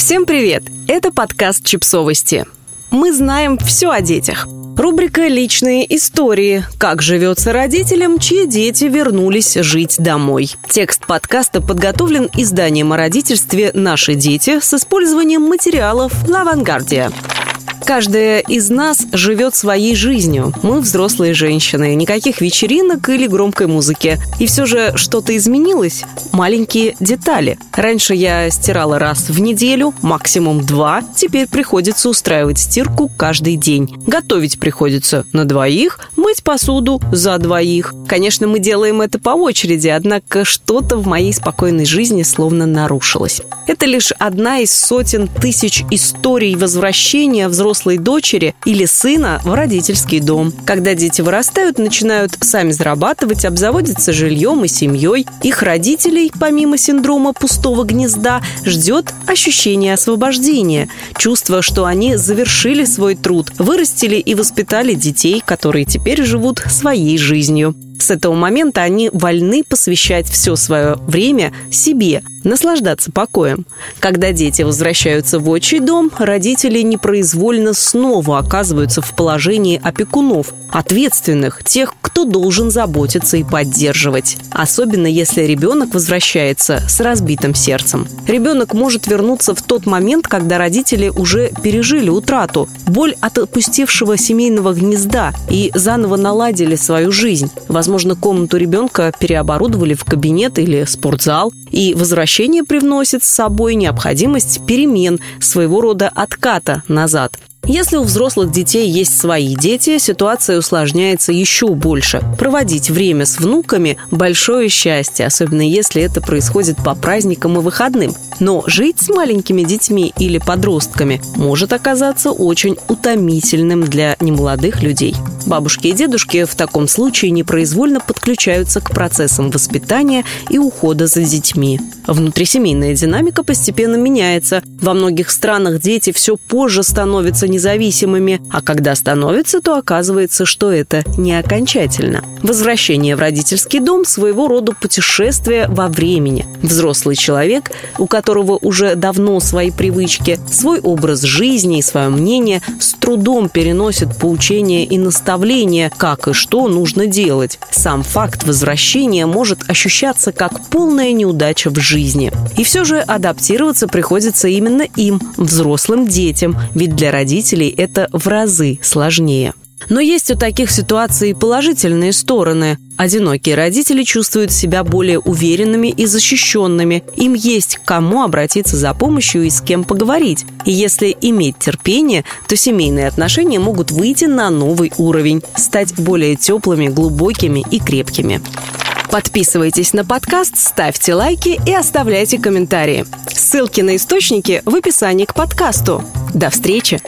Всем привет! Это подкаст «Чипсовости». Мы знаем все о детях. Рубрика «Личные истории». Как живется родителям, чьи дети вернулись жить домой. Текст подкаста подготовлен изданием о родительстве «Наши дети» с использованием материалов «Лавангардия». Каждая из нас живет своей жизнью. Мы взрослые женщины. Никаких вечеринок или громкой музыки. И все же что-то изменилось. Маленькие детали. Раньше я стирала раз в неделю, максимум два. Теперь приходится устраивать стирку каждый день. Готовить приходится на двоих, мыть посуду за двоих. Конечно, мы делаем это по очереди, однако что-то в моей спокойной жизни словно нарушилось. Это лишь одна из сотен тысяч историй возвращения взрослых взрослой дочери или сына в родительский дом. Когда дети вырастают, начинают сами зарабатывать, обзаводятся жильем и семьей. Их родителей, помимо синдрома пустого гнезда, ждет ощущение освобождения, чувство, что они завершили свой труд, вырастили и воспитали детей, которые теперь живут своей жизнью. С этого момента они вольны посвящать все свое время себе, наслаждаться покоем. Когда дети возвращаются в отчий дом, родители непроизвольно снова оказываются в положении опекунов, ответственных, тех, кто должен заботиться и поддерживать. Особенно если ребенок возвращается с разбитым сердцем. Ребенок может вернуться в тот момент, когда родители уже пережили утрату, боль от опустевшего семейного гнезда и заново наладили свою жизнь. Возможно, комнату ребенка переоборудовали в кабинет или спортзал, и возвращение привносит с собой необходимость перемен, своего рода отката назад. Если у взрослых детей есть свои дети, ситуация усложняется еще больше. Проводить время с внуками – большое счастье, особенно если это происходит по праздникам и выходным. Но жить с маленькими детьми или подростками может оказаться очень утомительным для немолодых людей. Бабушки и дедушки в таком случае непроизвольно подключаются к процессам воспитания и ухода за детьми. Внутрисемейная динамика постепенно меняется. Во многих странах дети все позже становятся независимыми, а когда становятся, то оказывается, что это не окончательно. Возвращение в родительский дом – своего рода путешествие во времени. Взрослый человек, у которого уже давно свои привычки, свой образ жизни и свое мнение с трудом переносит поучения и наставления, как и что нужно делать. Сам факт возвращения может ощущаться как полная неудача в жизни. И все же адаптироваться приходится именно им, взрослым детям, ведь для родителей это в разы сложнее. Но есть у таких ситуаций положительные стороны. Одинокие родители чувствуют себя более уверенными и защищенными. Им есть к кому обратиться за помощью и с кем поговорить. И если иметь терпение, то семейные отношения могут выйти на новый уровень, стать более теплыми, глубокими и крепкими. Подписывайтесь на подкаст, ставьте лайки и оставляйте комментарии. Ссылки на источники в описании к подкасту. До встречи!